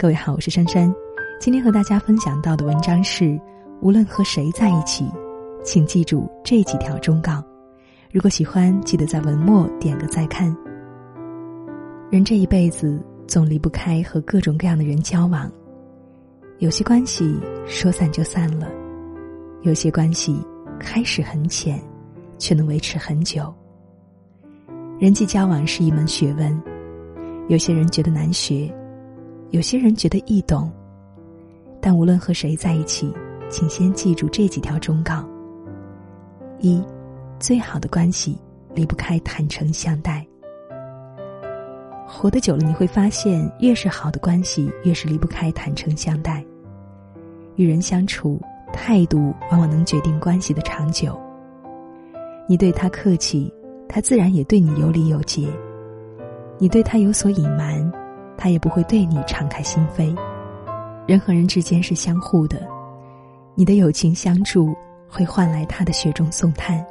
各位好，我是珊珊。今天和大家分享到的文章是：无论和谁在一起，请记住这几条忠告。如果喜欢，记得在文末点个再看。人这一辈子总离不开和各种各样的人交往，有些关系说散就散了，有些关系开始很浅，却能维持很久。人际交往是一门学问，有些人觉得难学。有些人觉得易懂，但无论和谁在一起，请先记住这几条忠告：一，最好的关系离不开坦诚相待。活得久了，你会发现，越是好的关系，越是离不开坦诚相待。与人相处，态度往往能决定关系的长久。你对他客气，他自然也对你有礼有节；你对他有所隐瞒。他也不会对你敞开心扉。人和人之间是相互的，你的友情相助会换来他的雪中送炭，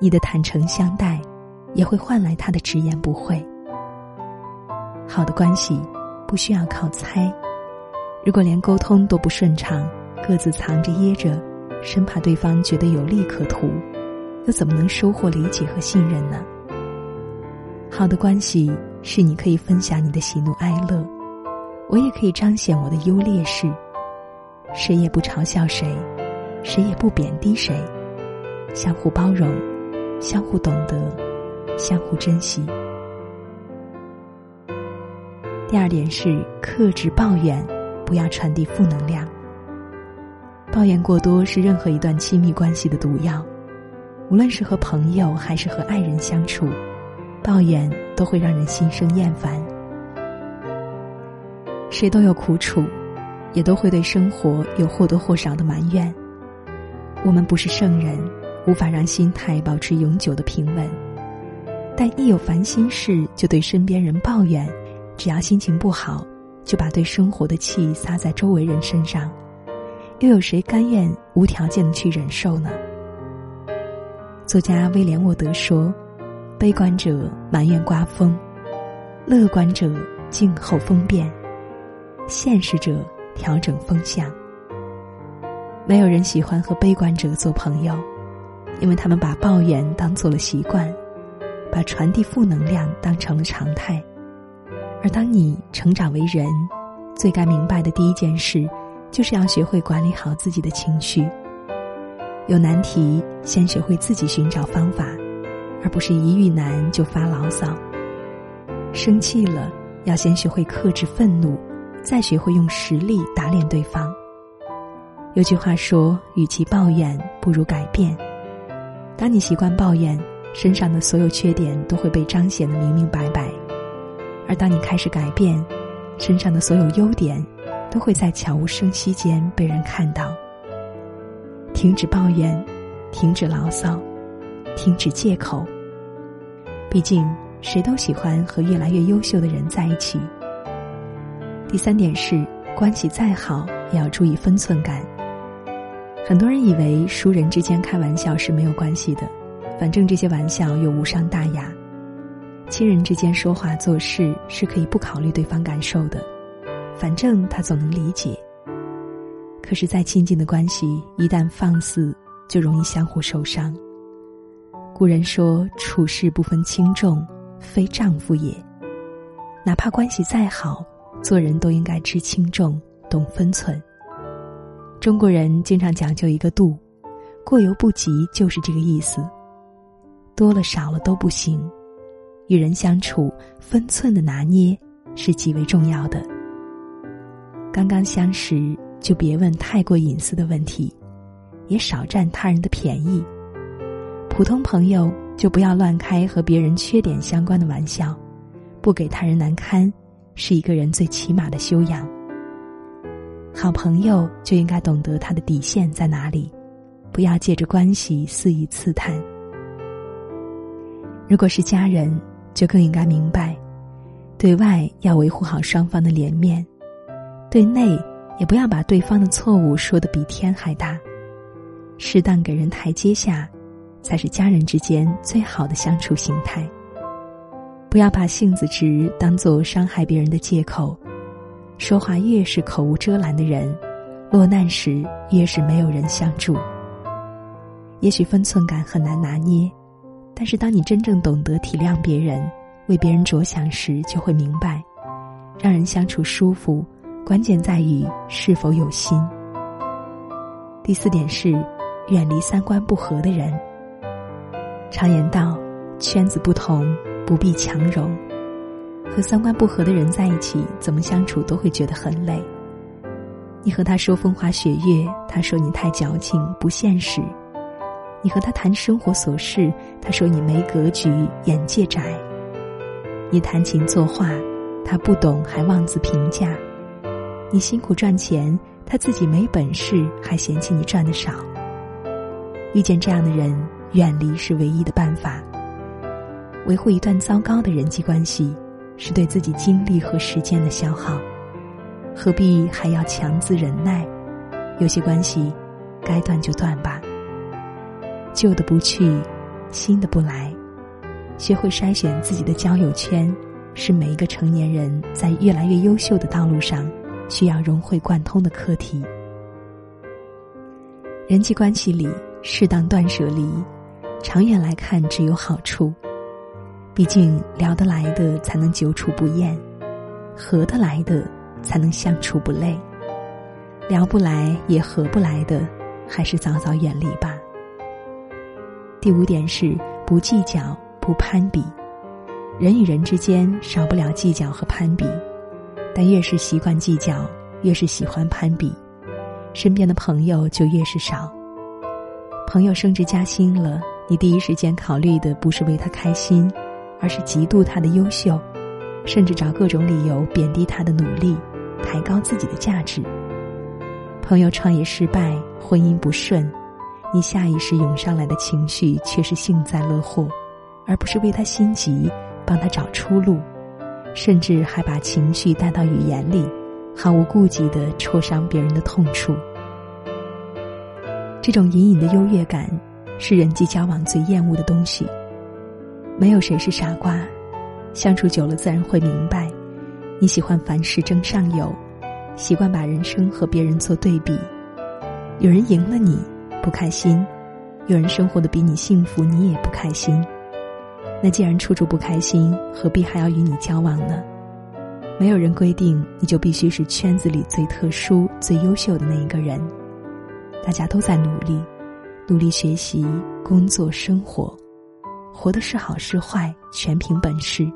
你的坦诚相待也会换来他的直言不讳。好的关系不需要靠猜，如果连沟通都不顺畅，各自藏着掖着，生怕对方觉得有利可图，又怎么能收获理解和信任呢？好的关系。是你可以分享你的喜怒哀乐，我也可以彰显我的优劣势，谁也不嘲笑谁，谁也不贬低谁，相互包容，相互懂得，相互珍惜。第二点是克制抱怨，不要传递负能量。抱怨过多是任何一段亲密关系的毒药，无论是和朋友还是和爱人相处。抱怨都会让人心生厌烦。谁都有苦楚，也都会对生活有或多或少的埋怨。我们不是圣人，无法让心态保持永久的平稳。但一有烦心事，就对身边人抱怨；只要心情不好，就把对生活的气撒在周围人身上。又有谁甘愿无条件的去忍受呢？作家威廉沃德说。悲观者埋怨刮风，乐观者静候风变，现实者调整风向。没有人喜欢和悲观者做朋友，因为他们把抱怨当做了习惯，把传递负能量当成了常态。而当你成长为人，最该明白的第一件事，就是要学会管理好自己的情绪。有难题，先学会自己寻找方法。而不是一遇难就发牢骚。生气了，要先学会克制愤怒，再学会用实力打脸对方。有句话说：“与其抱怨，不如改变。”当你习惯抱怨，身上的所有缺点都会被彰显的明明白白；而当你开始改变，身上的所有优点都会在悄无声息间被人看到。停止抱怨，停止牢骚。停止借口。毕竟，谁都喜欢和越来越优秀的人在一起。第三点是，关系再好也要注意分寸感。很多人以为熟人之间开玩笑是没有关系的，反正这些玩笑又无伤大雅。亲人之间说话做事是可以不考虑对方感受的，反正他总能理解。可是，再亲近的关系一旦放肆，就容易相互受伤。古人说：“处事不分轻重，非丈夫也。”哪怕关系再好，做人都应该知轻重，懂分寸。中国人经常讲究一个度，过犹不及就是这个意思。多了少了都不行，与人相处，分寸的拿捏是极为重要的。刚刚相识就别问太过隐私的问题，也少占他人的便宜。普通朋友就不要乱开和别人缺点相关的玩笑，不给他人难堪，是一个人最起码的修养。好朋友就应该懂得他的底线在哪里，不要借着关系肆意刺探。如果是家人，就更应该明白，对外要维护好双方的脸面，对内也不要把对方的错误说的比天还大，适当给人台阶下。才是家人之间最好的相处形态。不要把性子直当做伤害别人的借口，说话越是口无遮拦的人，落难时越是没有人相助。也许分寸感很难拿捏，但是当你真正懂得体谅别人，为别人着想时，就会明白，让人相处舒服，关键在于是否有心。第四点是，远离三观不合的人。常言道，圈子不同，不必强融。和三观不合的人在一起，怎么相处都会觉得很累。你和他说风花雪月，他说你太矫情不现实；你和他谈生活琐事，他说你没格局眼界窄；你谈情作画，他不懂还妄自评价；你辛苦赚钱。他自己没本事，还嫌弃你赚的少。遇见这样的人，远离是唯一的办法。维护一段糟糕的人际关系，是对自己精力和时间的消耗，何必还要强自忍耐？有些关系，该断就断吧。旧的不去，新的不来。学会筛选自己的交友圈，是每一个成年人在越来越优秀的道路上。需要融会贯通的课题。人际关系里，适当断舍离，长远来看只有好处。毕竟聊得来的才能久处不厌，合得来的才能相处不累。聊不来也合不来的，还是早早远离吧。第五点是不计较、不攀比。人与人之间少不了计较和攀比。但越是习惯计较，越是喜欢攀比，身边的朋友就越是少。朋友升职加薪了，你第一时间考虑的不是为他开心，而是嫉妒他的优秀，甚至找各种理由贬低他的努力，抬高自己的价值。朋友创业失败，婚姻不顺，你下意识涌上来的情绪却是幸灾乐祸，而不是为他心急，帮他找出路。甚至还把情绪带到语言里，毫无顾忌的戳伤别人的痛处。这种隐隐的优越感，是人际交往最厌恶的东西。没有谁是傻瓜，相处久了自然会明白。你喜欢凡事争上游，习惯把人生和别人做对比。有人赢了你不开心，有人生活的比你幸福，你也不开心。那既然处处不开心，何必还要与你交往呢？没有人规定你就必须是圈子里最特殊、最优秀的那一个人。大家都在努力，努力学习、工作、生活，活的是好是坏，全凭本事。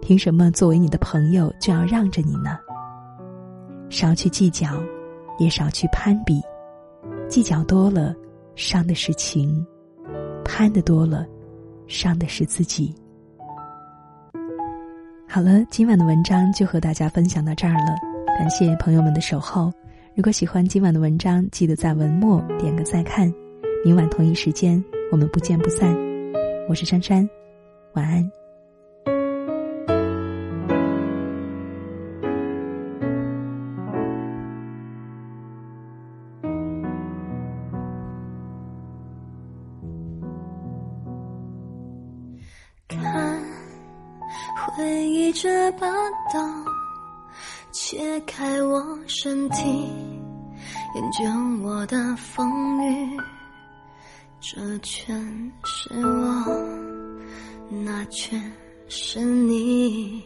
凭什么作为你的朋友就要让着你呢？少去计较，也少去攀比。计较多了，伤的是情；攀的多了。伤的是自己。好了，今晚的文章就和大家分享到这儿了，感谢朋友们的守候。如果喜欢今晚的文章，记得在文末点个再看。明晚同一时间，我们不见不散。我是珊珊，晚安。看，回忆这把刀切开我身体，研究我的风雨。这全是我，那全是你，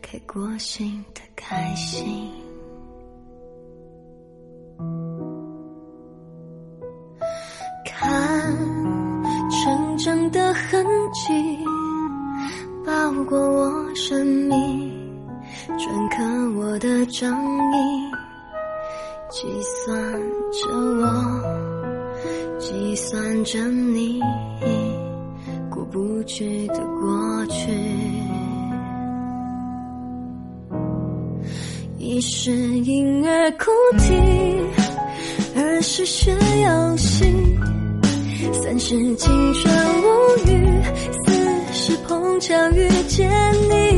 开过心的开心。看成长的痕迹。包裹我生命，篆刻我的掌计算着你，过不去的过去。一是婴儿哭啼，二是学游戏，三是青春无语。四是碰巧遇见你，